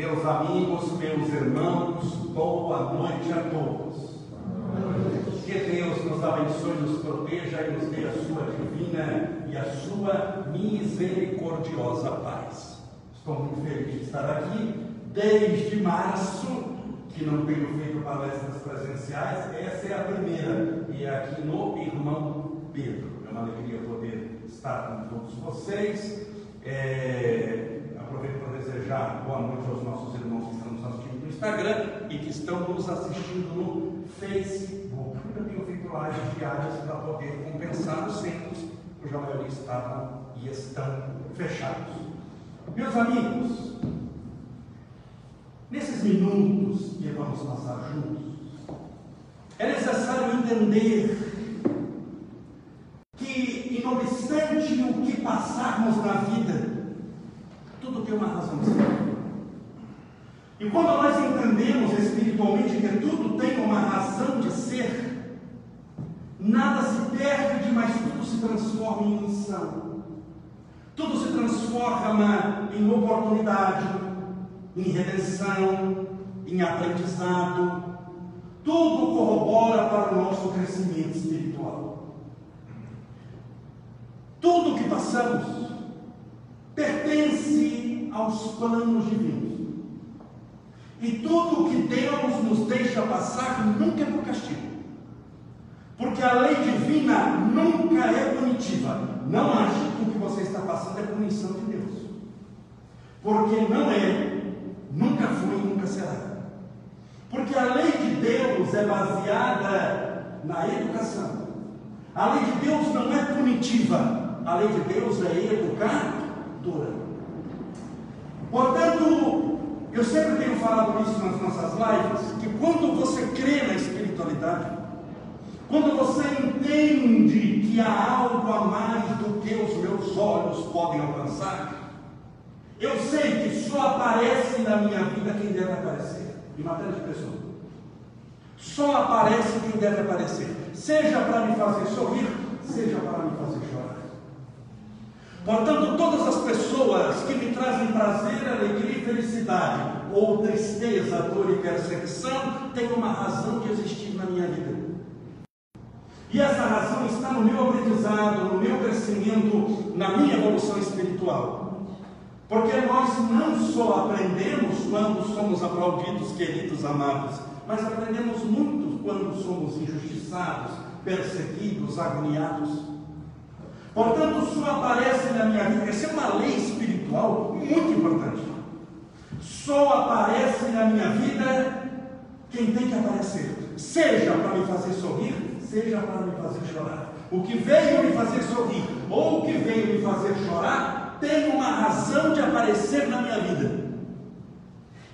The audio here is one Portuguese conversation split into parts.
Meus amigos, meus irmãos, boa noite a todos. Que Deus nos abençoe, nos proteja e nos dê a sua divina e a sua misericordiosa paz. Estou muito feliz de estar aqui desde março, que não tenho feito palestras presenciais. Essa é a primeira e é aqui no Irmão Pedro. É uma alegria poder estar com todos vocês. É, desejar boa noite aos nossos irmãos que estão nos assistindo no Instagram e que estão nos assistindo no Facebook. Eu tenho feito lives diárias para poder compensar os centros, cuja maioria estavam e estão fechados. Meus amigos, nesses minutos que vamos passar juntos, é necessário entender que, não obstante o que passarmos na vida, E quando nós entendemos espiritualmente que tudo tem uma razão de ser, nada se perde, mas tudo se transforma em missão. Tudo se transforma em oportunidade, em redenção, em aprendizado. Tudo corrobora para o nosso crescimento espiritual. Tudo que passamos pertence aos planos divinos. E tudo que Deus nos deixa passar nunca é por castigo. Porque a lei divina nunca é punitiva. Não ache que o que você está passando é punição de Deus. Porque não é, nunca foi e nunca será. Porque a lei de Deus é baseada na educação. A lei de Deus não é punitiva. A lei de Deus é educadora. Portanto, eu sempre tenho falado isso nas nossas lives, que quando você crê na espiritualidade, quando você entende que há algo a mais do que os meus olhos podem alcançar, eu sei que só aparece na minha vida quem deve aparecer, em matéria de pessoa. Só aparece quem deve aparecer, seja para me fazer sorrir, seja para me fazer chorar. Portanto, todas as pessoas que me trazem prazer, alegria e felicidade, ou tristeza, dor e perseguição, têm uma razão de existir na minha vida. E essa razão está no meu aprendizado, no meu crescimento, na minha evolução espiritual. Porque nós não só aprendemos quando somos aplaudidos, queridos, amados, mas aprendemos muito quando somos injustiçados, perseguidos, agoniados. Portanto, só aparece na minha vida, essa é uma lei espiritual muito importante. Só aparece na minha vida quem tem que aparecer, seja para me fazer sorrir, seja para me fazer chorar. O que veio me fazer sorrir ou o que veio me fazer chorar tem uma razão de aparecer na minha vida.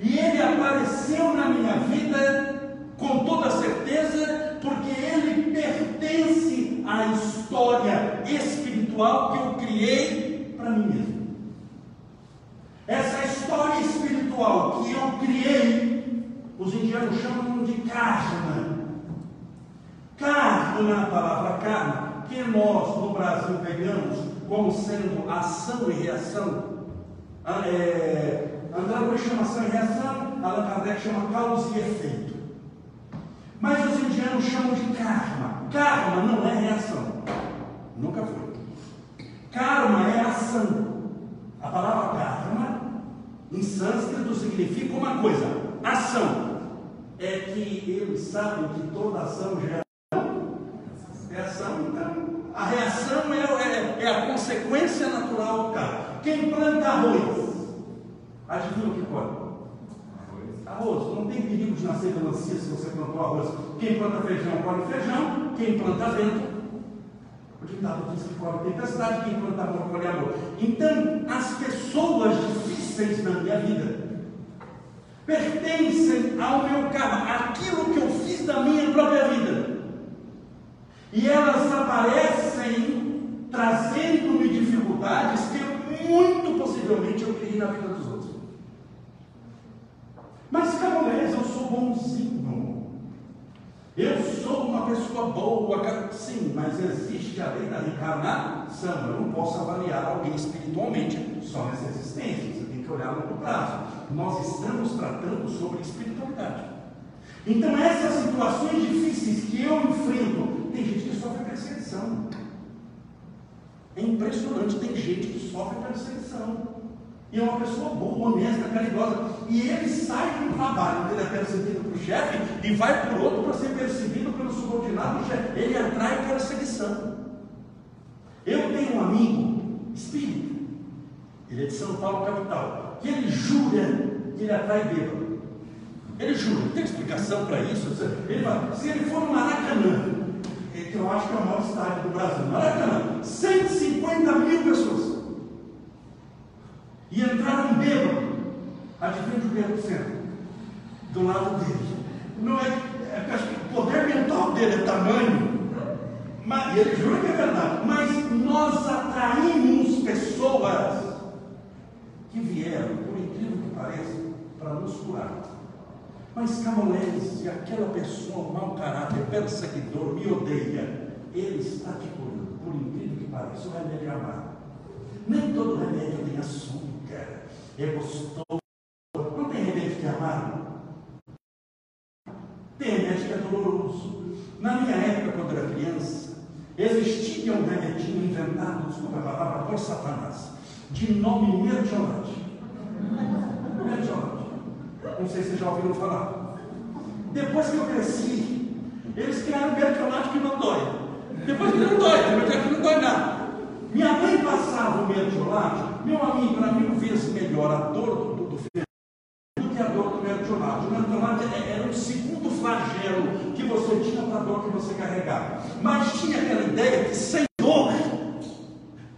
E ele apareceu na minha vida com toda certeza, porque ele pertence à história espiritual que eu criei para mim mesmo. Essa história espiritual que eu criei, os indianos chamam de karma. Carne na palavra carne, que nós no Brasil pegamos como sendo ação e reação. Ah, é, André Luiz chama ação e reação, Allan Kardec chama causa e efeito. Mas os indianos chamam de karma. Karma não é reação. Nunca foi. Karma é ação. A palavra karma, em sânscrito, significa uma coisa: ação. É que eles sabem que toda ação gera reação, então, a reação é, é, é, a consequência natural do cara. Quem planta arroz, adivinha o que colhe? Arroz, não tem perigo de nascer melancia se você plantou arroz. Quem planta feijão, colhe feijão. Quem planta vento, o ditado diz que colhe tempestade. Quem planta amor, colhe amor. Então, as pessoas difíceis na minha vida pertencem ao meu karma, aquilo que eu fiz da minha própria vida. E elas aparecem trazendo-me dificuldades que muito possivelmente eu criei na vida dos outros. bonzinho. Eu sou uma pessoa boa, sim, mas existe a lei da reencarnação. Eu não posso avaliar alguém espiritualmente só nessa existência. Você tem que olhar no longo prazo. Nós estamos tratando sobre espiritualidade. Então, essas situações difíceis que eu enfrento, tem gente que sofre perseguição. É impressionante, tem gente que sofre perseguição. E é uma pessoa boa, honesta, caridosa. E ele sai do trabalho, ele é perseguido para o chefe e vai para o outro para ser perseguido pelo subordinado do chefe. Ele atrai perseguição. Eu tenho um amigo, espírito, ele é de São Paulo, capital, que ele jura que ele atrai bêbado. Ele jura, tem explicação para isso? Ele fala, se ele for no Maracanã, que eu acho que é o maior estádio do Brasil, Maracanã, 150 mil pessoas. E entraram bêbado. Adivinha o que centro? Do lado dele. Não é, é o poder mental dele é tamanho. Mas, e ele jura que é verdade. Mas nós atraímos pessoas que vieram, por incrível que pareça, para nos curar. Mas Camões, e aquela pessoa mau caráter, perseguidor, me odeia, ele está te curando, por incrível que pareça, o remédio é amargo. Nem todo remédio tem açúcar, gostoso. Não tem remédio que é amargo? Tem remédio que é doloroso. Na minha época, quando era criança, existia um remedinho inventado, desculpa a palavra, por Satanás, de nome mertiolate. Mertiolate. Não sei se vocês já ouviram falar. Depois que eu cresci, eles criaram mertiolate que não dói. Depois que não dói, depois que não dói nada. Minha mãe passava o mertiolate, meu amigo era mil vezes melhor a dor do, do, do que a dor do mertiolate. O mertiolate é, era um segundo flagelo que você tinha para a dor que você carregava. Mas tinha aquela ideia que sem dor,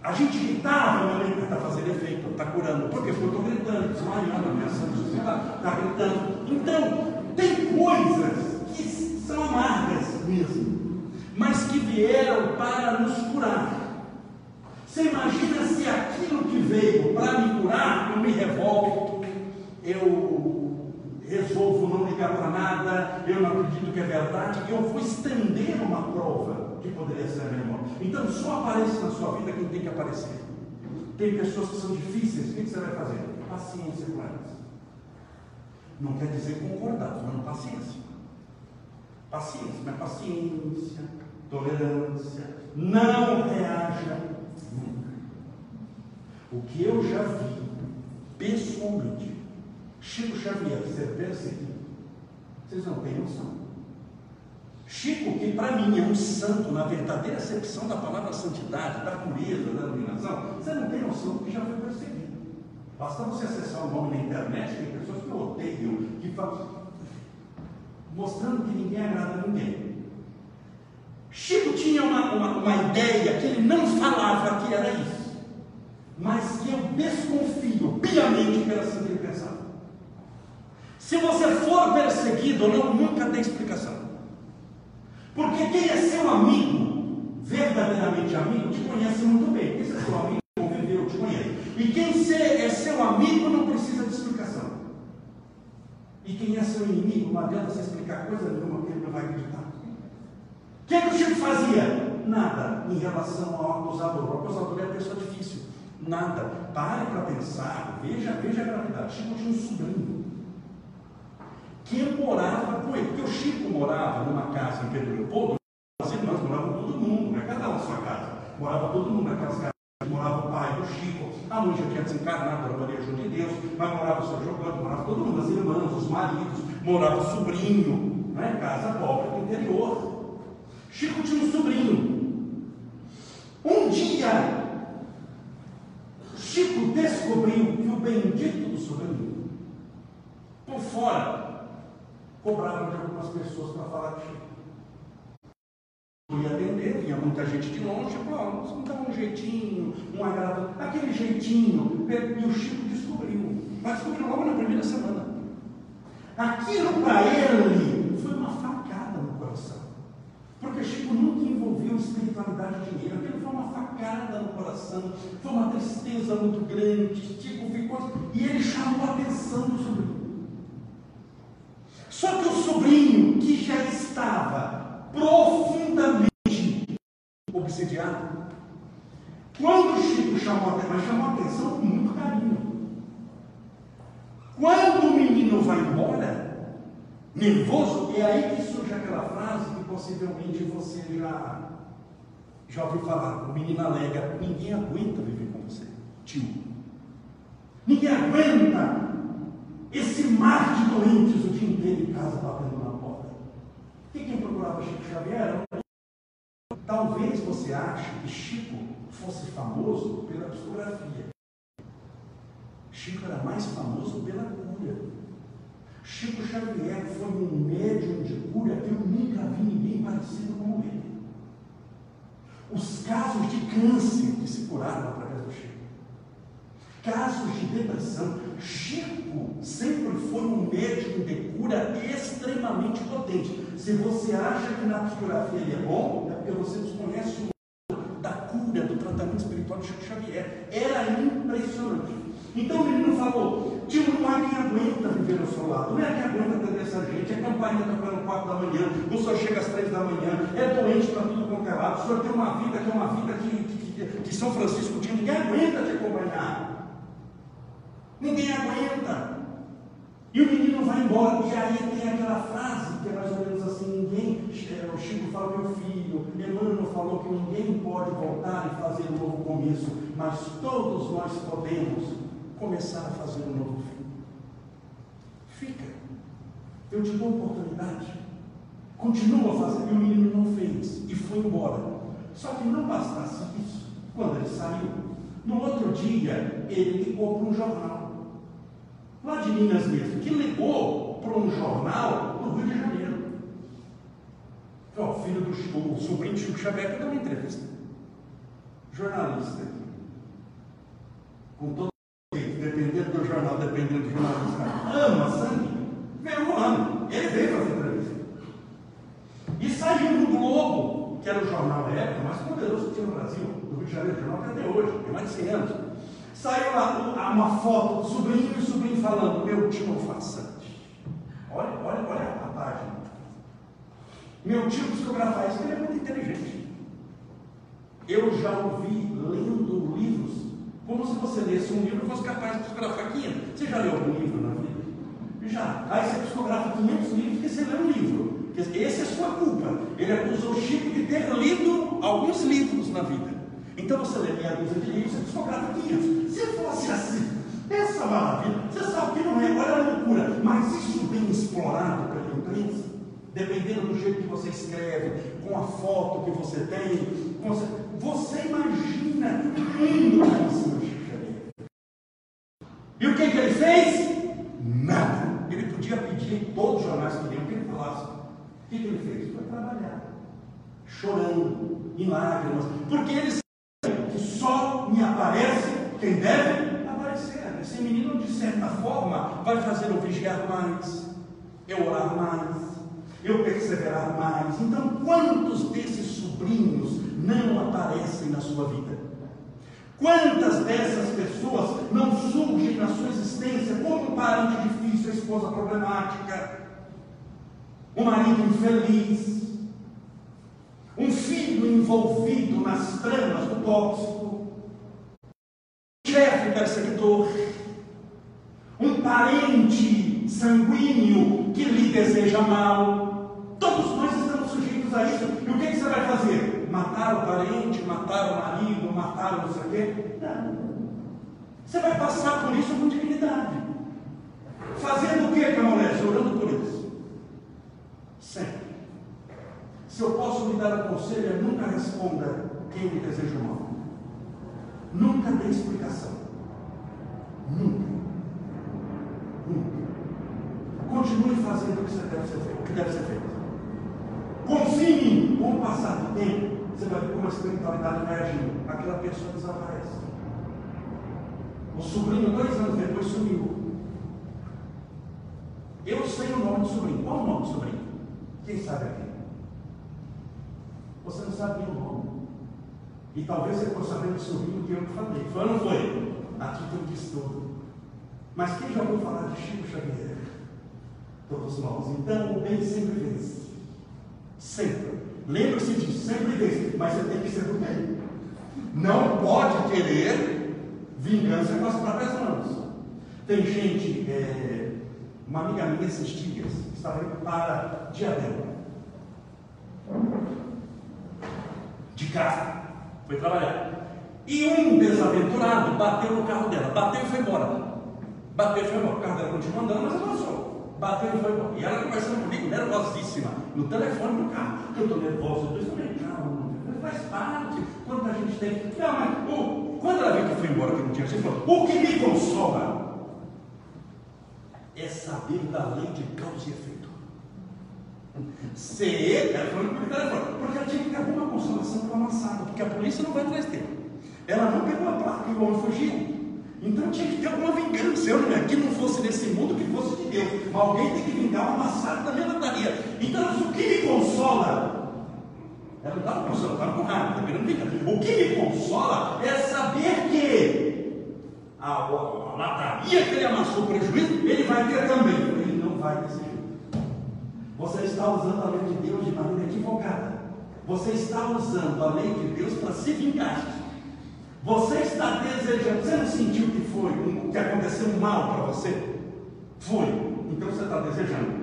a gente gritava, minha mãe está fazendo efeito, está curando. Por quê? Porque eu estou gritando, desmaiando, ameaçando, está tá gritando. Então, tem coisas que são amargas mesmo, mas que vieram para nos curar. Você imagina se aquilo que veio para me curar, eu me revolto, eu resolvo não ligar para nada, eu não acredito que é verdade, eu vou estender uma prova que poderia ser morte. Então só aparece na sua vida quem tem que aparecer. Tem pessoas que são difíceis, o que você vai fazer? Paciência com elas. Não quer dizer concordar, falando paciência. Paciência, mas paciência, tolerância, não reaja Nunca. O que eu já vi, pessoalmente, Chico Xavier ser perseguido, vocês não têm noção. Chico, que para mim é um santo na verdadeira acepção da palavra santidade, da pureza, da iluminação, você não tem noção do que já foi perseguido. Basta você acessar o nome na internet, tem pessoas que odeiam, que falam, mostrando que ninguém agrada a ninguém. Tinha uma, uma, uma, ideia que ele não falava que era isso, mas que eu desconfio piamente que era assim que ele pensava. Se você for perseguido ou não, nunca tem explicação. Porque quem é seu amigo, verdadeiramente amigo, te conhece muito bem. Quem é seu amigo, conviveu, te conhece. E quem é seu amigo não precisa de explicação. E quem é seu inimigo, não adianta você explicar coisa nenhuma, ele não vai acreditar. O que, é que o Chico fazia? Nada em relação ao acusador. O acusador é a pessoa difícil. Nada. Pare para pensar, veja, veja a gravidade. Chico tinha um sobrinho que morava com ele. Porque o Chico morava numa casa em Pedro Leopoldo, as irmãs moravam todo mundo, não é cada um na sua casa. Morava todo mundo naquelas casas. Morava o pai do Chico, a mãe já tinha desencarnado, era Maria João de Deus, mas morava o seu jogando, morava todo mundo, as irmãs, os maridos, morava o sobrinho, não é? casa pobre do interior. Chico tinha um sobrinho. Um dia, Chico descobriu que o bendito do sobrinho, por fora, cobrava de algumas pessoas para falar de Chico. Não ia atender, vinha muita gente de longe, falou, vamos dar um jeitinho, um agrado, aquele jeitinho, e o Chico descobriu, mas descobriu logo na primeira semana. Aquilo para ele foi uma coração. Chico nunca envolveu espiritualidade e dinheiro. Aquilo foi uma facada no coração, foi uma tristeza muito grande. Chico ficou. E ele chamou a atenção do sobrinho. Só que o sobrinho já estava profundamente obsediado. Quando Chico chamou a atenção, chamou a atenção com muito carinho. Quando o menino vai embora, nervoso, é aí que surge aquela frase que possivelmente você já, já ouviu falar. O menino alega: ninguém aguenta viver com você, tio. Ninguém aguenta esse mar de doentes o dia inteiro em casa batendo na porta. E quem procurava Chico Xavier? Talvez você ache que Chico fosse famoso pela psicografia. Chico era mais famoso pela cura. Chico Xavier foi um médium de cura que eu nunca vi ninguém parecido com ele. Os casos de câncer que se curaram através do Chico. Casos de depressão. Chico sempre foi um médium de cura extremamente potente. Se você acha que na psicografia ele é bom, é porque você desconhece o da cura, do tratamento espiritual de Chico Xavier. Era impressionante. Então o menino falou: tio, não há quem aguenta viver ao seu lado, não é quem aguenta atender essa gente, é campainha tocando 4 da manhã, o senhor chega às 3 da manhã, é doente para tudo quanto é lado, o senhor tem uma vida que é uma vida que, que, que, que São Francisco tinha, ninguém aguenta te acompanhar. Ninguém aguenta. E o menino vai embora. E aí tem aquela frase que é mais ou menos assim: ninguém. É, o Chico fala, meu filho, Emmanuel falou que ninguém pode voltar e fazer um novo começo, mas todos nós podemos começar a fazer um novo fim. Fica. Eu te dou oportunidade. Continua fazendo. E o menino não fez. E foi embora. Só que não bastasse isso. Quando ele saiu, no outro dia, ele ligou para um jornal lá de Minas mesmo, que ligou para um jornal do Rio de Janeiro. Ó, oh, filho do Chico, o sobrinho Chico Xavier, deu uma entrevista. Jornalista. Com todo dependendo do jornalista, ama sangue, ano. Ele veio fazer entrevista. E saiu no Globo, que era o jornal da época mais poderoso que tinha no Brasil, do Rio de Janeiro, jornal que até hoje, tem mais de 100 anos. Saiu lá uma foto do sobrinho e o sobrinho falando, meu tio farsante. Olha, olha, olha a página. Meu tio psicografar isso, ele é muito inteligente. Eu já ouvi lendo livros, como se você lesse um livro e fosse capaz de psicografar 500. Você já leu algum livro na vida? Já. Aí você psicografa 500 livros porque você lê um livro. Essa é sua culpa. Ele acusou Chico de ter lido alguns livros na vida. Então você lê meia dúzia de livros, você psicografa 500. Se fosse assim, essa maravilha, você sabe que não é, olha a loucura, mas isso bem explorado pela imprensa, dependendo do jeito que você escreve, com a foto que você tem, você, você imagina o mundo E o que, que ele fez? Nada. Ele podia pedir, todos os jornais queriam que ele falasse. O que, que ele fez? Foi trabalhar, chorando, em lágrimas, porque eles só me aparece quem deve aparecer. Esse menino, de certa forma, vai fazer eu vigiar mais, eu orar mais, eu perseverar mais. Então, quantos desses sobrinhos não aparecem na sua vida? Quantas dessas pessoas não surgem na sua existência como um parente difícil, a esposa problemática, um marido infeliz, um filho envolvido nas tramas do tóxico, chefe perseguidor, um parente sanguíneo que lhe deseja mal. Todos nós estamos sujeitos a isso. E o que, que você vai fazer? Matar o parente, matar o marido, matar o não sei o quê? Não. Você vai passar por isso com dignidade. Fazendo o que, Camolés? Orando por isso. Sempre. Se eu posso lhe dar um conselho, nunca responda quem lhe deseja mal. Nunca dê explicação. Nunca. Nunca. Continue fazendo o que, deve ser feito, o que deve ser feito. Confie. Com o passar do tempo, você vai ver como a espiritualidade agindo. Aquela pessoa desaparece. O sobrinho, dois anos depois, sumiu. Eu sei o nome do sobrinho. Qual o nome do sobrinho? Quem sabe aqui? Você não sabe o nome. E talvez você possa saber do sorriso que eu falei. Foi ou não foi? A título de estudo. Mas quem já ouviu falar de Chico Xavier? Todos nós. Então o bem sempre vence. Sempre. Lembre-se disso, sempre diz, mas você tem que ser do bem. Não pode querer vingança com as próprias mãos. Tem gente, é, uma amiga minha esses dias, estava indo para Diadema. De casa. Foi trabalhar. E um desaventurado bateu no carro dela. Bateu e foi embora. Bateu e foi embora. O carro dela continuou andando, mas avançou. Bateu e foi embora. E ela conversando comigo, nervosíssima, no telefone do carro. Eu estou nervosa, eu estou calma, faz parte. Quanta gente tem. Não, mas quando ela viu que foi embora, que não tinha gente, falou: o que me consola é saber da lei de causa e efeito. Se ela falou porque ela tinha que ter alguma consolação para o amassado, porque a polícia não vai atrás dele. Ela não pegou a placa e o homem fugiu. Então tinha que ter alguma vingança. Eu, né? Que não fosse nesse mundo, que fosse de Deus. Alguém tem que vingar o amassado da minha lataria. Então, o que me consola? Ela não estava consolando, estava com raiva, está querendo vingar. O que me consola é saber que a, a, a lataria que ele amassou prejuízo, ele vai ter também. Ele não vai desse jeito. Você está usando a lei de Deus de maneira equivocada. Você está usando a lei de Deus para se vingar. Você está desejando. Você não sentiu que foi, que aconteceu mal para você? Foi. Então você está desejando.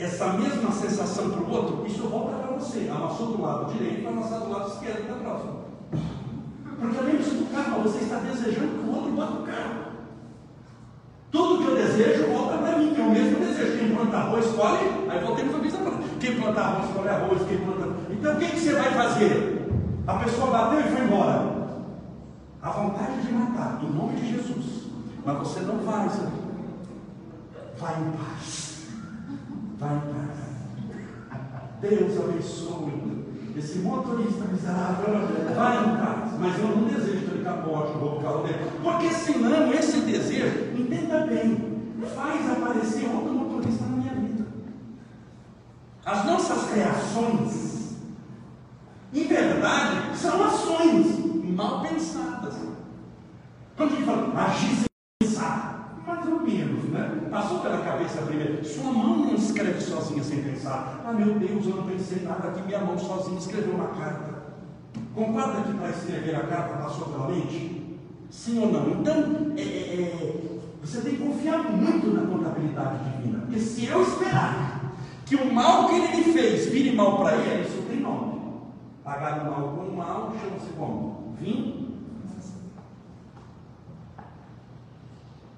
Essa mesma sensação para o outro, isso volta para você. Amassou do lado direito, amassar do lado esquerdo da próxima. Porque além disso do carro, você está desejando que o outro bata o carro. Tudo que eu desejo volta para mim, que é o mesmo desejo. Quem planta arroz, escolhe, aí voltei no camisa para Quem planta arroz, escolhe arroz, quem planta. Então o que, que você vai fazer? A pessoa bateu e foi embora. A vontade de matar, em nome de Jesus. Mas você não vai, sabe? Vai em paz. Vai em paz. Deus abençoe. Esse motorista miserável vai em paz, mas eu não desejo ter capote no carro dele. Porque senão esse desejo, entenda bem, faz aparecer outro motorista na minha vida. As nossas reações, em verdade, são ações mal pensadas. Quando a gente fala agir sem pensar, mais ou menos, né? Passou pela cabeça primeiro. Sua mão não escreve sozinha sem pensar. Ah, meu Deus, eu não pensei nada aqui, minha mão sozinha escreveu uma carta. Concorda que para escrever a carta passou pela mente? Sim ou não? Então, é, é, é, você tem que confiar muito na contabilidade divina. Porque se eu esperar que o mal que ele me fez vire mal para ele, isso tem nome. Pagar o mal com o mal chama-se como? Vingança.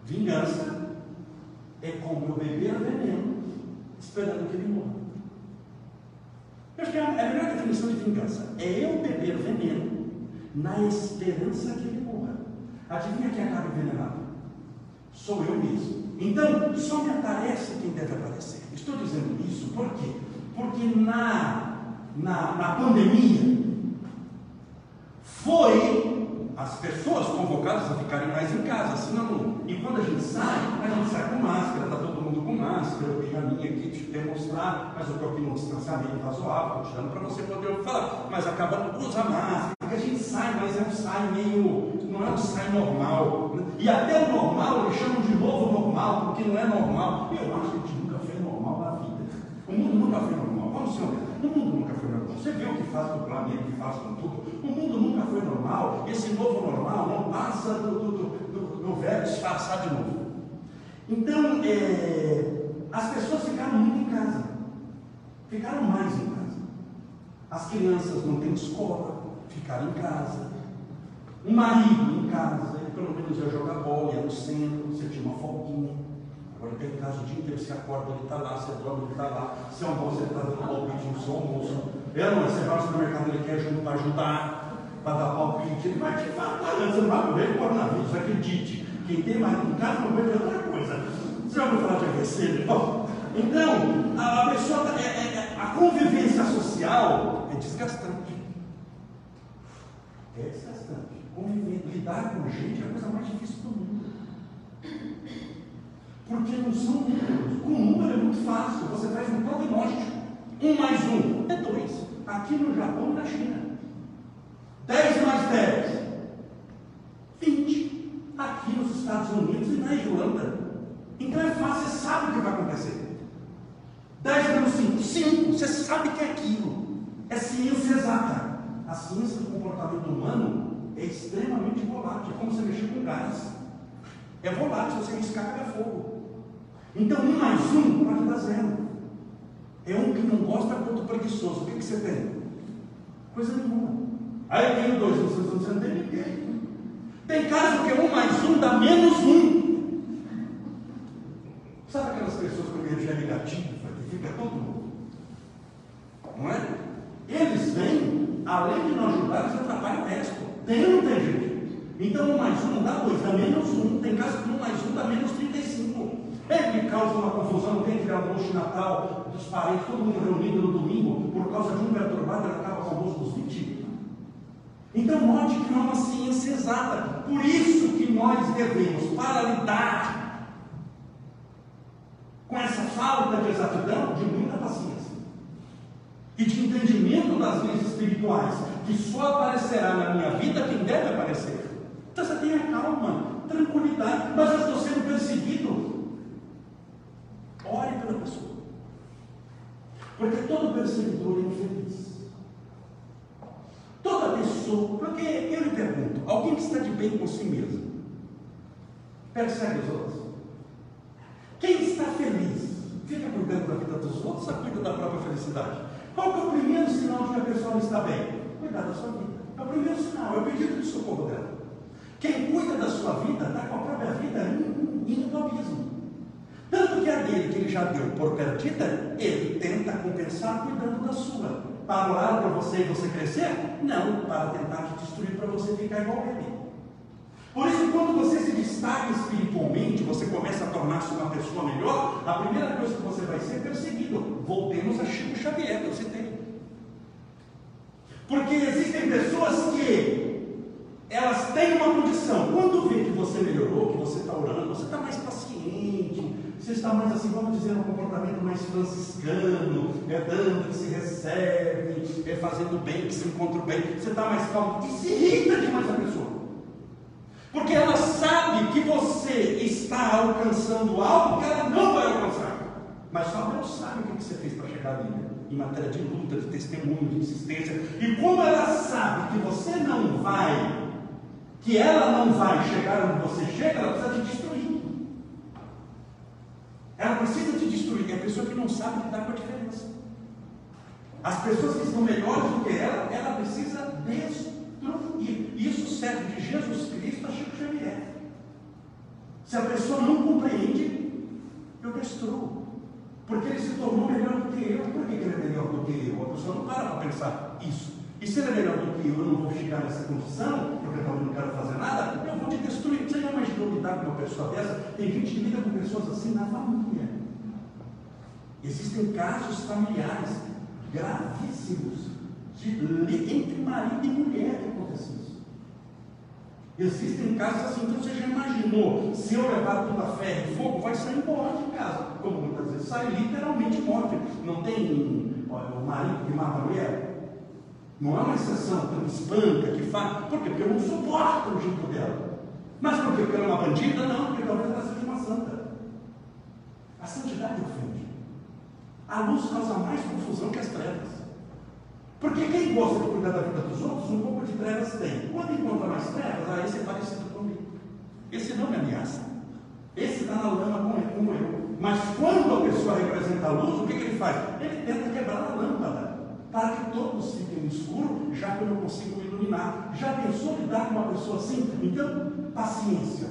Vingança é como eu beber veneno esperando que ele morra. Eu acho que é a melhor definição de vingança. É eu beber veneno na esperança que ele morra. Adivinha quem acaba envenenado? Sou eu mesmo. Então, só me aparece quem deve aparecer. Estou dizendo isso por quê? Porque na, na, na pandemia foi as pessoas convocadas a ficarem mais em casa, senão, e quando a gente sai, a gente sai com máscara, está todo com eu tenho a minha aqui te demonstrar, mas eu estou aqui no distanciamento razoável, tirando para você poder falar, mas acaba usa máscara, porque a gente sai, mas é um sai meio, não é um sai normal, né? e até o normal eles chamam de novo normal, porque não é normal, eu acho que a gente nunca foi normal na vida, o mundo nunca foi normal, vamos honestos, o mundo nunca foi normal, você vê o que faz com o planeta, o que faz com tudo, o mundo nunca foi normal, esse novo normal não passa do, do, do, do velho disfarçar de novo. Então, é, as pessoas ficaram muito em casa, ficaram mais em casa. As crianças não têm escola, ficaram em casa. O marido em casa, ele pelo menos ia jogar bola, ia no centro, você tinha uma folguinha. Agora tem casa o dia inteiro, você acorda, ele está lá, você dorme, ele está lá, você almoça, ele está dando palpite no seu almoço. É, não, você vai no supermercado, ele quer junto para ajudar, para dar palpite, ele vai te falar, você não vai morrer de coronavírus, acredite. Quem tem marido em casa não vai ver coisa. Você já ouviu falar de AVC? Bom, então, a, pessoa, tá, é, é, é, a convivência social é desgastante. É desgastante. Conviver, lidar com gente é a coisa mais difícil do mundo. Porque não são números. Com número é muito fácil. Você faz um prognóstico. Um mais um é dois. Aqui no Japão e na China. 10 mais 10. 20. Aqui nos Estados Unidos e na Irlanda. Então é fácil, você sabe o que vai acontecer. 10 menos 5. Cinco? Cinco. Você sabe que é aquilo. É ciência exata. A ciência do comportamento humano é extremamente volátil. É como você mexer com gás. É volátil, você riscar, pega fogo. Então, um mais um pode dar zero. É um que não gosta quanto preguiçoso. O que, que você tem? Coisa nenhuma. Aí eu tenho dois, você não tem ninguém. Tem caso que um mais um dá menos um. Sabe aquelas pessoas com energia negativa, que fica todo. Não é? Eles vêm, além de não ajudar, eles atrapalham o resto. Tem ou não tem, gente? Então um mais um dá dois, dá menos um. Tem caso que um mais um dá menos 35. Ele causa uma confusão, tem que almoço de Natal dos parentes, todo mundo reunido no domingo, por causa de um perturbado, ele acaba com o almoço dos 20. Então, note que não é uma ciência exata. Por isso que nós devemos, para lidar com essa falta de exatidão, de muita paciência e de entendimento das leis espirituais, que só aparecerá na minha vida quem deve aparecer. Então você tenha calma, tranquilidade, mas eu estou sendo perseguido. Ore pela pessoa. Porque todo perseguidor é infeliz. Toda pessoa, porque eu lhe pergunto, alguém que está de bem com si mesmo, persegue os outros? Quem está feliz fica cuidando da vida dos outros ou cuida da própria felicidade? Qual é o primeiro sinal de que a pessoa não está bem? Cuidar da sua vida. É o primeiro sinal, é o pedido de socorro dela. Quem cuida da sua vida está com a própria vida indo para o abismo. Tanto que a dele que ele já deu por perdida, ele tenta compensar cuidando da sua. Para orar por você e você crescer? Não, para tentar te destruir para você ficar igual a ele. Por isso, quando você se destaca espiritualmente, você começa a tornar-se uma pessoa melhor, a primeira coisa que você vai ser é perseguido. Voltemos a Chico Xavier, que eu citei. Porque existem pessoas que elas têm uma condição. Quando vê que você melhorou, que você está orando, você está mais paciente, você está mais assim, vamos dizer, um comportamento mais franciscano, é dando que se recebe, é fazendo bem que se encontra bem, você está mais calmo, e se irrita demais a pessoa. Porque ela sabe que você está alcançando algo que ela não vai alcançar. Mas só Deus sabe o que você fez para chegar ali. Em matéria de luta, de testemunho, de insistência. E como ela sabe que você não vai, que ela não vai chegar onde você chega, ela precisa te destruir. Ela precisa te destruir. É a pessoa que não sabe lidar com a diferença. As pessoas que estão melhores do que ela, ela precisa destruir. Isso serve de Jesus Cristo a Chico Xavier. Se a pessoa não compreende, eu destruo. Porque ele se tornou melhor do que eu. Por que ele é melhor do que eu? A pessoa não para para pensar isso. E se ele é melhor do que eu, eu não vou chegar nessa condição, porque eu não quero fazer nada, eu vou te destruir. Você já imaginou lidar com uma pessoa dessa? Tem gente que lida com pessoas assim na família. Existem casos familiares gravíssimos de, entre marido e mulher que acontece isso. Existem casos assim, então você já imaginou, se eu levar tudo a ferro e fogo, vai sair morte de casa. Como muitas vezes sai literalmente morte. Não tem olha, o marido que mata a mulher? Não é uma exceção, que espanca, que faz. Por quê? Porque eu não suporto o jeito dela. Mas por quê? Porque ela é uma bandida? Não, porque talvez ela seja uma santa. A santidade ofende. A luz causa mais confusão que as trevas. Porque quem gosta de cuidar da vida dos outros, um pouco de trevas tem. Quando encontra mais trevas, ah, esse é parecido comigo. Esse não me ameaça. Esse está na lama como eu. Mas quando a pessoa representa a luz, o que, que ele faz? Ele tenta quebrar a lâmpada para que todos fiquem no escuro, já que eu não consigo me iluminar. Já pensou lidar com uma pessoa assim? Então, paciência.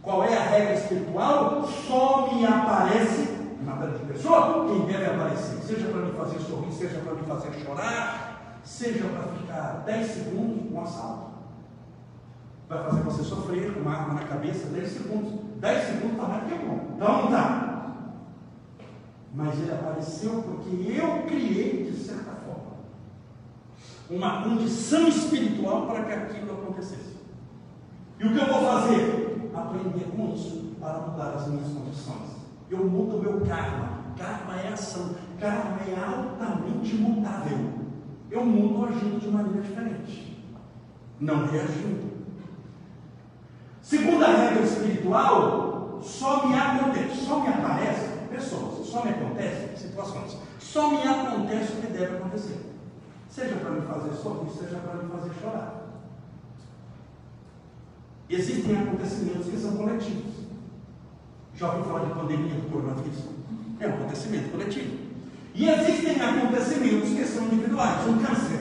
Qual é a regra espiritual? Só me aparece matéria de pessoa, quem deve aparecer, seja para me fazer sorrir, seja para me fazer chorar, seja para ficar 10 segundos com um assalto. Vai fazer você sofrer com uma arma na cabeça 10 segundos. 10 segundos está mais que bom. Então não dá. Mas ele apareceu porque eu criei, de certa forma, uma condição espiritual para que aquilo acontecesse. E o que eu vou fazer? Aprender com isso para mudar as minhas condições. Eu mudo o meu karma. Karma é ação. Karma é altamente mutável. Eu mudo agindo de maneira diferente. Não reagindo. Segunda regra espiritual, só me acontece, só me aparece, pessoas, só me acontece situações. Só me acontece o que deve acontecer. Seja para me fazer sorrir, seja para me fazer chorar. Existem acontecimentos que são coletivos. Já ouviu falar de pandemia do coronavírus? É um acontecimento coletivo. E existem acontecimentos que são individuais. Um câncer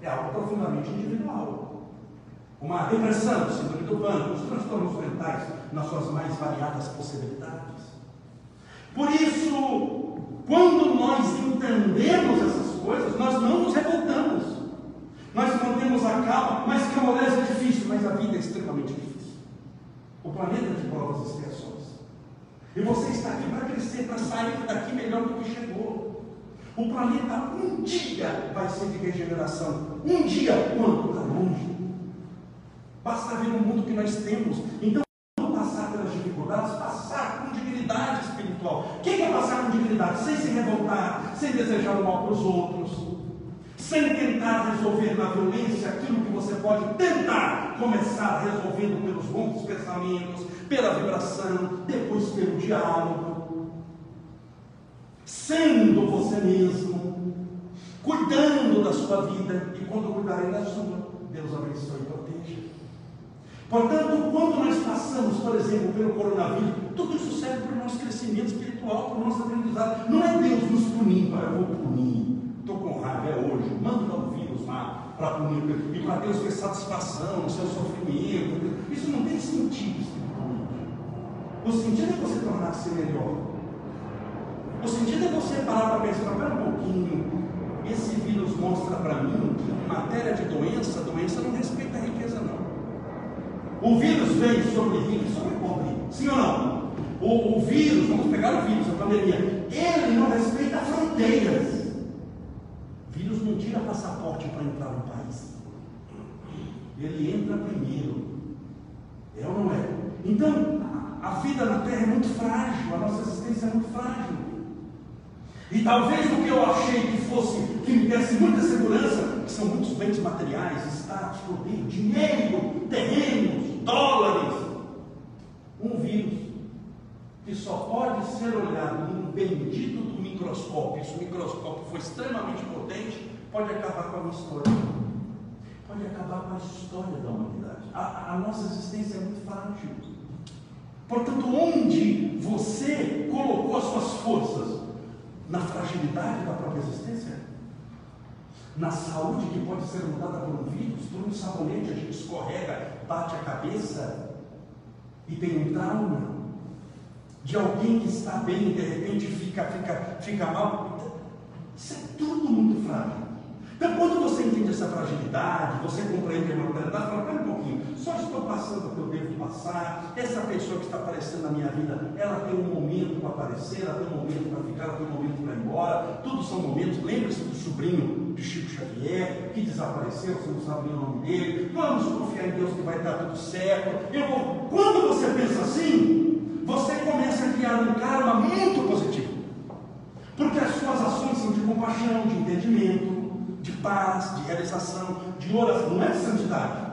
é algo profundamente individual. Uma depressão, síndrome do pânico, os transtornos mentais nas suas mais variadas possibilidades. Por isso, quando nós entendemos essas coisas, nós não nos revoltamos. Nós mantemos a calma, mas Camorés é difícil, mas a vida é extremamente difícil. O planeta é de provas e expiações. E você está aqui para crescer, para sair daqui melhor do que chegou. O planeta um dia vai ser de regeneração. Um dia, quando? Está longe. Basta ver o mundo que nós temos. Então, passar pelas dificuldades, passar com dignidade espiritual. O que é passar com dignidade? Sem se revoltar, sem desejar o mal para os outros sem tentar resolver na violência aquilo que você pode tentar começar resolvendo pelos bons pensamentos, pela vibração, depois pelo diálogo, sendo você mesmo, cuidando da sua vida e quando cuidarem da sua, Deus abençoe e proteja. Portanto, quando nós passamos, por exemplo, pelo coronavírus, tudo isso serve para o nosso crescimento espiritual, para o nosso aprendizado. Não é Deus nos punindo, eu vou punir estou com raiva, é hoje, manda o vírus lá para punir, e para Deus ter satisfação no seu sofrimento. Isso não tem sentido. O sentido é você tornar-se melhor. O sentido é você parar para pensar, espera um pouquinho, esse vírus mostra para mim que em matéria de doença, doença não respeita a riqueza não. O vírus vem sobre rico e sobre pobre, sim ou não? O, o vírus, vamos pegar o vírus, a pandemia, ele não respeita fronteiras vírus não tira passaporte para entrar no país. Ele entra primeiro. É ou não é? Então, a vida na Terra é muito frágil, a nossa existência é muito frágil. E talvez o que eu achei que fosse, que me desse muita segurança, que são muitos bens materiais, status, poder, dinheiro, terrenos, dólares, um vírus que só pode ser olhado num bendito do microscópio, se o microscópio for extremamente potente, pode acabar com a minha história. Pode acabar com a história da humanidade. A, a nossa existência é muito frágil. Portanto, onde você colocou as suas forças? Na fragilidade da própria existência? Na saúde que pode ser mudada por um vírus, por um sabonete, a gente escorrega, bate a cabeça e tem um trauma de alguém que está bem e de repente fica, fica, fica mal. Isso é tudo muito frágil. Você entende essa fragilidade, você compreende a mortalidade, fala, pera um pouquinho, só estou passando o que eu devo passar, essa pessoa que está aparecendo na minha vida, ela tem um momento para aparecer, ela tem um momento para ficar, ela tem um momento para ir embora, tudo são momentos, lembre-se do sobrinho de Chico Xavier, que desapareceu, você não sabe nem o nome dele, vamos confiar em Deus que vai dar tudo certo. Eu vou... Quando você pensa assim, você começa a criar um karma muito positivo. Porque as suas ações são de compaixão, de entendimento, paz, de realização, de oração. Não é de santidade,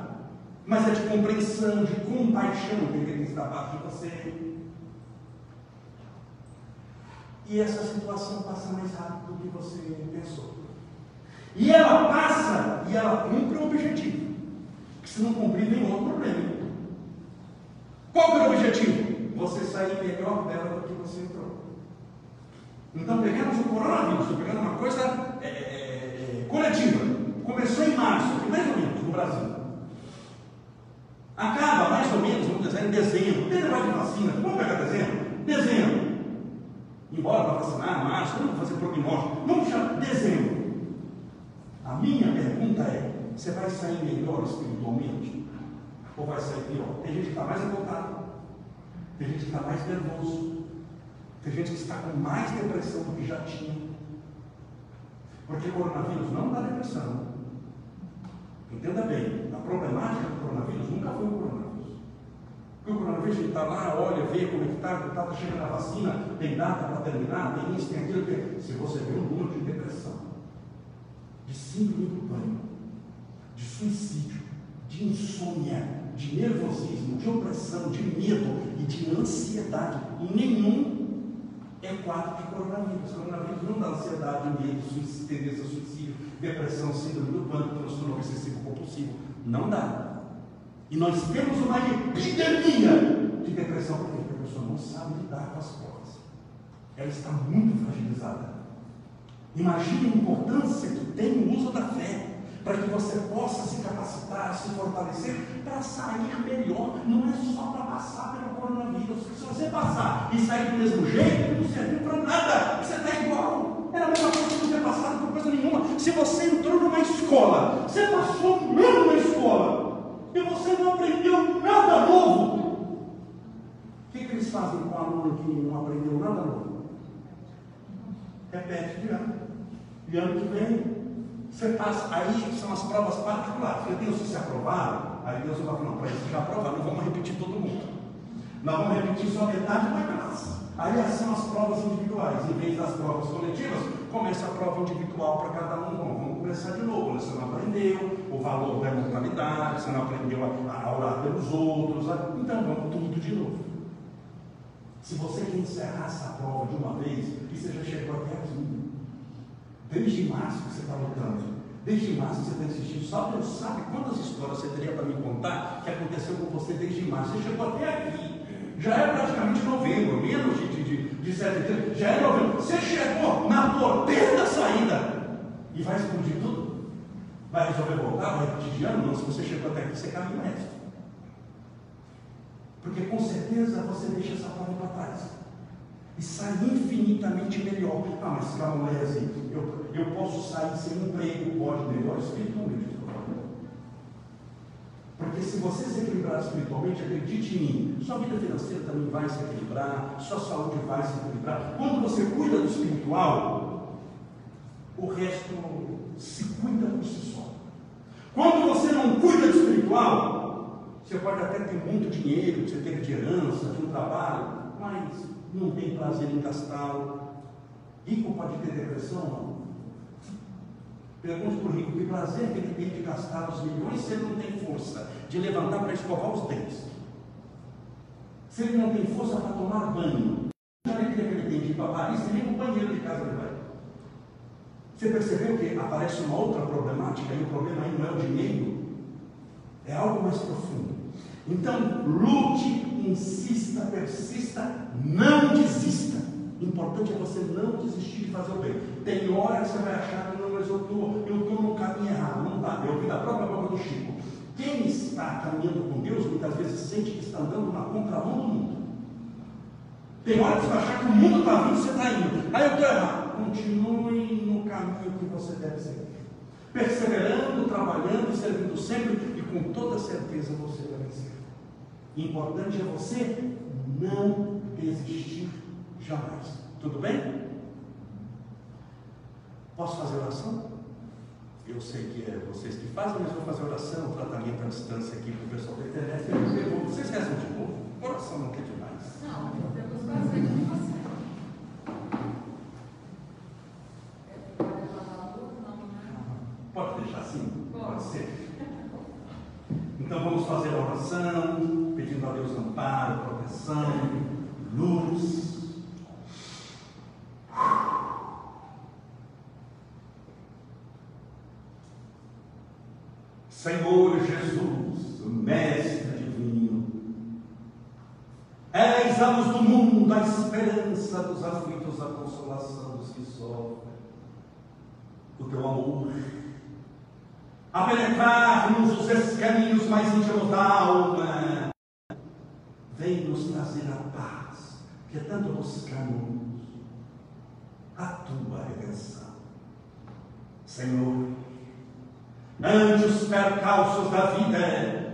mas é de compreensão, de compaixão que ele está parte de você. E essa situação passa mais rápido do que você pensou. E ela passa e ela cumpre o objetivo. se não cumprir, vem outro problema. Qual é o objetivo? você sair melhor dela do que você entrou. Então pegamos o coronavírus, pegando uma coisa é, é, é, coletiva. Começou em março, mais ou menos, no Brasil. Acaba mais ou menos, vamos dizer, em dezembro. Tem negócio de vacina, vamos pegar dezembro? Dezembro. Embora para vacinar, março, vamos fazer prognóstico. Vamos chamar dezembro. A minha pergunta é: você vai sair melhor espiritualmente? Ou vai sair pior? Tem gente que está mais revoltada. Tem gente que está mais nervoso. Tem gente que está com mais depressão do que já tinha. Porque o coronavírus não dá depressão. Entenda bem, a problemática do coronavírus nunca foi o coronavírus. Porque o coronavírus está lá, olha, vê como é que está, está chegando a vacina, tem data para terminar, tem isso, tem aquilo. Tem... Se você vê o número de depressão, de síndrome do pânico, de suicídio, de insônia, de nervosismo, de opressão, de medo e de ansiedade. Nenhum é é quadro de coronavírus. Coronavírus não dá ansiedade, medo, tendência a suicídio, depressão, síndrome do pânico, transtorno obsessivo compulsivo. Não dá. E nós temos uma epidemia de depressão, porque a pessoa não sabe lidar com as coisas. Ela está muito fragilizada. Imagine a importância que tem o uso da fé para que você possa se capacitar, se fortalecer para sair melhor. Não é só para passar pelo coronavírus. Se você passar e sair do mesmo jeito, não serviu para nada. Você está igual. Era a mesma coisa que não ter passado por coisa nenhuma. Se você entrou numa escola, você passou um ano na escola e você não aprendeu nada novo. O que, que eles fazem com o aluno que não aprendeu nada novo? Repete de ano. E ano que vem, você passa, aí são as provas particulares. Falei, Deus, se aprovaram, aí Deus vai falar, não, para isso já aprovaram, não vamos repetir todo mundo. Nós vamos repetir só metade da classe. Aí são as provas individuais. Em vez das provas coletivas, começa a prova individual para cada um. Bom, vamos começar de novo. Você não aprendeu o valor da imortalidade, você não aprendeu a, a orar pelos outros. Então vamos tudo de novo. Se você quer encerrar essa prova de uma vez, e você já chegou até aqui, Desde março que você está lutando. Desde março você está insistindo. Sabe, Deus sabe quantas histórias você teria para me contar que aconteceu com você desde março. Você chegou até aqui. Já é praticamente novembro, menos de, de, de, de setembro. Já é novembro. Você chegou na porteira da saída. E vai explodir tudo? Vai resolver voltar? Vai repetir de ano? Não, se você chegou até aqui, você caminha o resto. Porque com certeza você deixa essa prova para trás e sai infinitamente melhor. Ah, mas Camolese, eu, eu posso sair sem emprego, pode, melhor espiritualmente. Porque se você se equilibrar espiritualmente, acredite em mim, sua vida financeira também vai se equilibrar, sua saúde vai se equilibrar. Quando você cuida do espiritual, o resto se cuida por si só. Quando você não cuida do espiritual, você pode até ter muito dinheiro, você teve de herança, de um trabalho, mas não tem prazer em gastá-lo. Rico pode ter depressão? Não. Pergunte para o rico que prazer que ele tem de gastar os milhões se ele não tem força de levantar para escovar os dentes. Se ele não tem força para tomar banho, a alegria que ele tem de ir para Paris e nem no banheiro de casa ele vai. Você percebeu que aparece uma outra problemática e o problema aí não é o dinheiro, é algo mais profundo. Então, lute insista, persista, não desista. O importante é você não desistir de fazer o bem. Tem hora que você vai achar mas eu estou tô no caminho errado. Não está. Eu vi da própria boca do Chico. Quem está caminhando com Deus muitas vezes sente que está andando na contramão do mundo. Tem hora que você vai achar que o mundo está vindo você está indo. Aí eu estou errado. Continue no caminho que você deve seguir. Perseverando, trabalhando, servindo sempre e com toda certeza você vai vencer. Importante é você não desistir jamais. Tudo bem? Posso fazer oração? Eu sei que é vocês que fazem, mas vou fazer oração, tratamento à distância aqui para o pessoal da internet. Vocês rezam de novo? Oração não quer demais. Não, podemos fazer com você. Pode deixar assim? Pode ser. Então vamos fazer a oração pedindo a Deus amparo, proteção, luz. Senhor Jesus, Mestre Divino, do mundo, a esperança dos aflitos, a consolação dos que sofrem. O teu amor a penetrar-nos os escaninhos mais íntimos da alma, vem nos trazer a paz que tanto buscamos, a tua redenção. Senhor, ante os percalços da vida,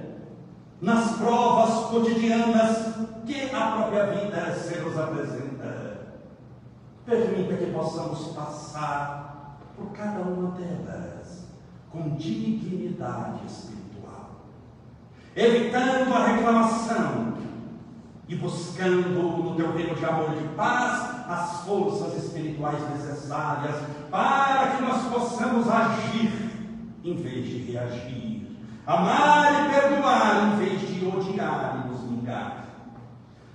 nas provas cotidianas que a própria vida se nos apresenta, permita que possamos passar por cada uma delas com dignidade espiritual, evitando a reclamação e buscando no teu reino de amor e paz as forças espirituais necessárias para que nós possamos agir em vez de reagir, amar e perdoar em vez de odiar e nos vingar.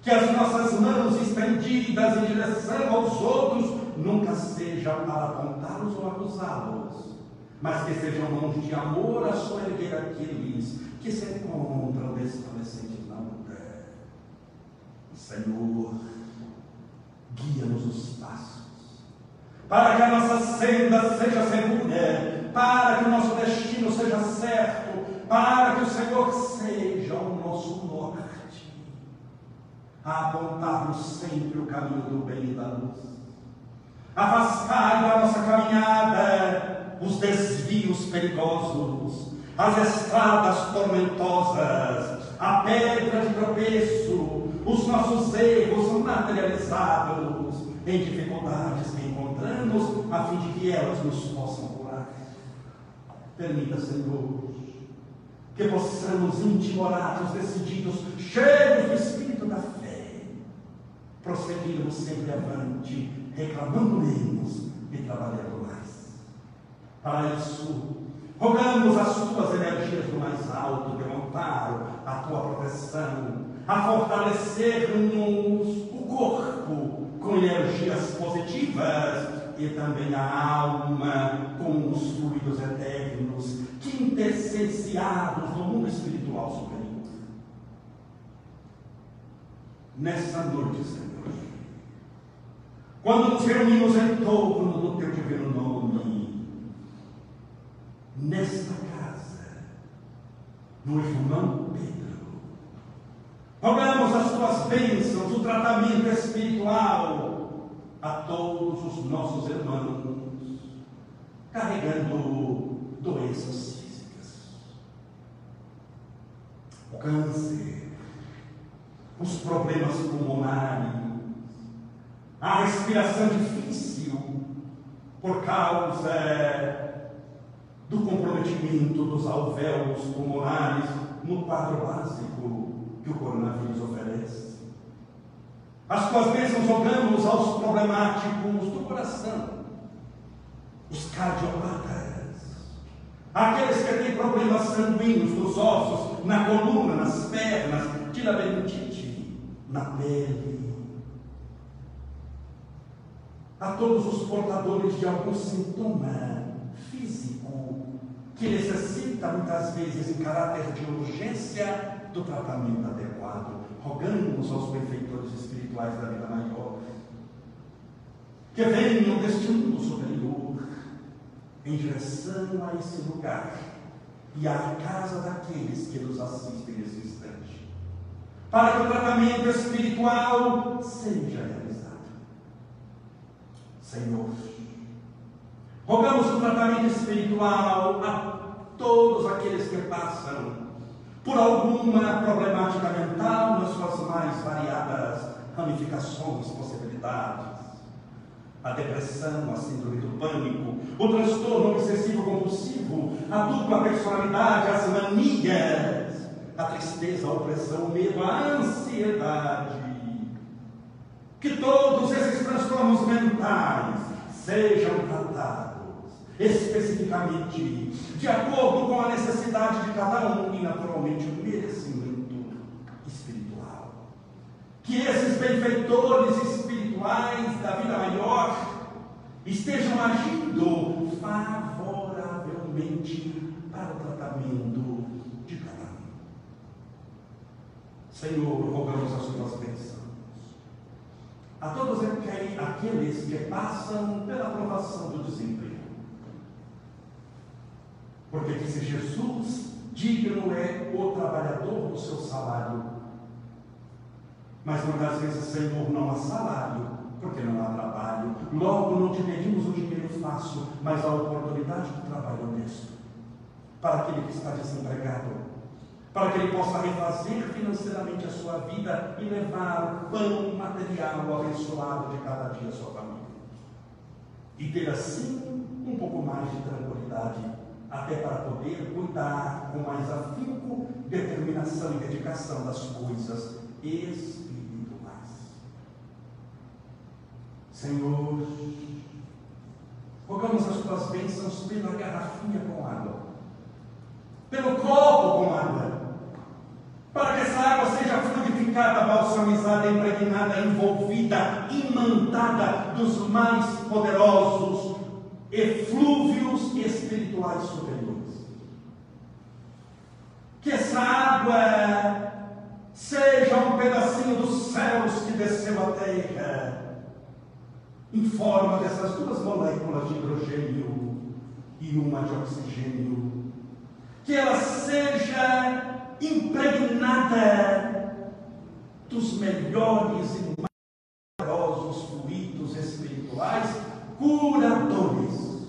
Que as nossas mãos estendidas em direção aos outros nunca sejam para apontá-los ou acusá-los, mas que sejam mãos de amor a soerguer aqueles que se encontram desfalecentes na luta. Senhor, guia-nos os passos, para que a nossa senda seja segura, para que o nosso destino seja certo, para que o Senhor seja o nosso norte, a apontar-nos sempre o caminho do bem e da luz. Afastai da nossa caminhada os desvios perigosos, as estradas tormentosas, a pedra de tropeço, os nossos erros materializados em dificuldades que encontramos, a fim de que elas nos possam curar. Permita, Senhor, que possamos intimorados, decididos, cheios do Espírito da fé, prosseguirmos sempre avante, reclamando menos e trabalhando mais. Para isso, rogamos as tuas energias do mais alto, de amparo, a tua proteção, a fortalecer-nos o corpo com energias positivas e também a alma com os fluidos eternos, quintessenciados no mundo espiritual superior. Nessa noite, Senhor, quando nos reunimos em torno do teu divino nome, nesta casa, no irmão Pedro, rogamos as tuas bênçãos, o tratamento espiritual a todos os nossos irmãos, carregando doenças câncer, os problemas pulmonares, a respiração difícil por causa do comprometimento dos alvéolos pulmonares no quadro básico que o coronavírus oferece. As tuas bênçãos rogamos aos problemáticos do coração, os cardiopatas, aqueles que têm problemas sanguíneos nos ossos, na coluna, nas pernas, de labirintite, na pele, a todos os portadores de algum sintoma físico que necessita muitas vezes em caráter de urgência do tratamento adequado. Rogamos aos benfeitores espirituais da vida maior que venham deste mundo superior em direção a esse lugar e à casa daqueles que nos assistem nesse instante, para que o tratamento espiritual seja realizado Senhor. Rogamos o tratamento espiritual a todos aqueles que passam por alguma problemática mental nas suas mais variadas ramificações, possibilidades. A depressão, a síndrome do pânico, o transtorno obsessivo compulsivo, a dupla personalidade, as manias, a tristeza, a opressão, o medo, a ansiedade que todos esses transtornos mentais sejam tratados especificamente de acordo com a necessidade de cada um e naturalmente o merecimento espiritual. Que esses benfeitores espirituais da vida maior estejam agindo favoravelmente para o tratamento de cada um. Senhor, rogamos as tuas bênçãos a todos aqueles que passam pela aprovação do desemprego. Porque disse Jesus: digno é o trabalhador do seu salário. Mas muitas vezes, Senhor, não há salário, porque não há trabalho. Logo não te pedimos o dinheiro fácil, mas a oportunidade do trabalho honesto. Para aquele que está desempregado, para que ele possa refazer financeiramente a sua vida e levar o pão material abençoado de cada dia à sua família. E ter assim um pouco mais de tranquilidade, até para poder cuidar com mais afinco, determinação e dedicação das coisas espirituais. Senhor, rogamos as tuas bênçãos pela garrafinha com água, pelo copo com água, para que essa água seja amizade é impregnada, envolvida, imantada dos mais poderosos eflúvios espirituais superiores. Que essa água seja um pedacinho dos céus que desceu à terra, em forma dessas duas moléculas de hidrogênio e uma de oxigênio. Que ela seja impregnada dos melhores e mais poderosos fluidos espirituais curadores.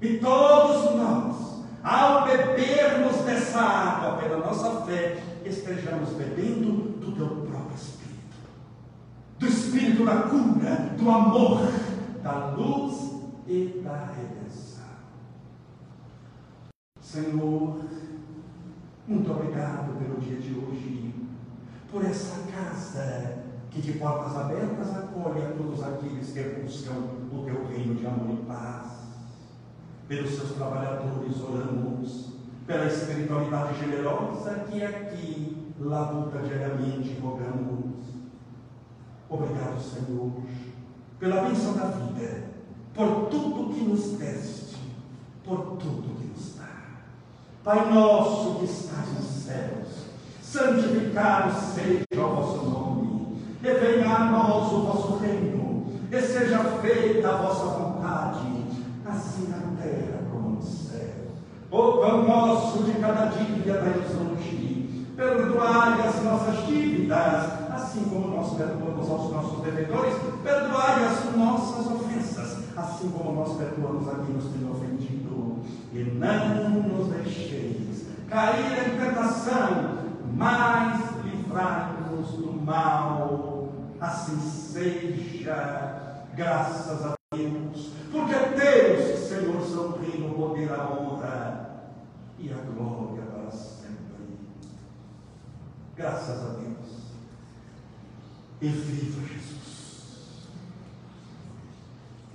E todos nós, ao bebermos dessa água pela nossa fé, estejamos bebendo do teu próprio Espírito, Espírito da cura, do amor, da luz e da redenção. Senhor, muito obrigado pelo dia de hoje, por essa casa que de portas abertas acolhe a todos aqueles que buscam o teu reino de amor e paz. Pelos seus trabalhadores oramos, pela espiritualidade generosa que aqui labuta diariamente rogamos. Obrigado, Senhor, pela bênção da vida, por tudo que nos deste, por tudo que nos dá. Pai nosso que estás nos céus, santificado seja o vosso nome, e venha a nós o vosso reino, e seja feita a vossa vontade, assim na terra como no céu. O pão nosso de cada dia dai-nos hoje, perdoai as nossas dívidas, assim como nós perdoamos aos nossos devedores, perdoai as nossas ofensas, assim como nós perdoamos a quem nos tem ofendido, e não nos deixeis cair em tentação, mas livrai-nos do mal, assim seja, graças a Deus, porque Deus, Senhor, são o poder, a honra e a glória para sempre. Graças a Deus. E viva Jesus.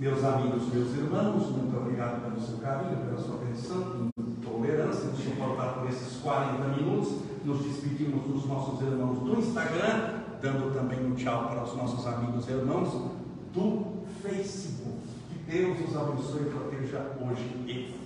Meus amigos, meus irmãos, muito obrigado pelo seu carinho, pela sua atenção, tolerância, nos suportar por esses 40 minutos. Nos despedimos dos nossos irmãos do Instagram, dando também um tchau para os nossos amigos e irmãos do Facebook. Que Deus os abençoe e proteja hoje e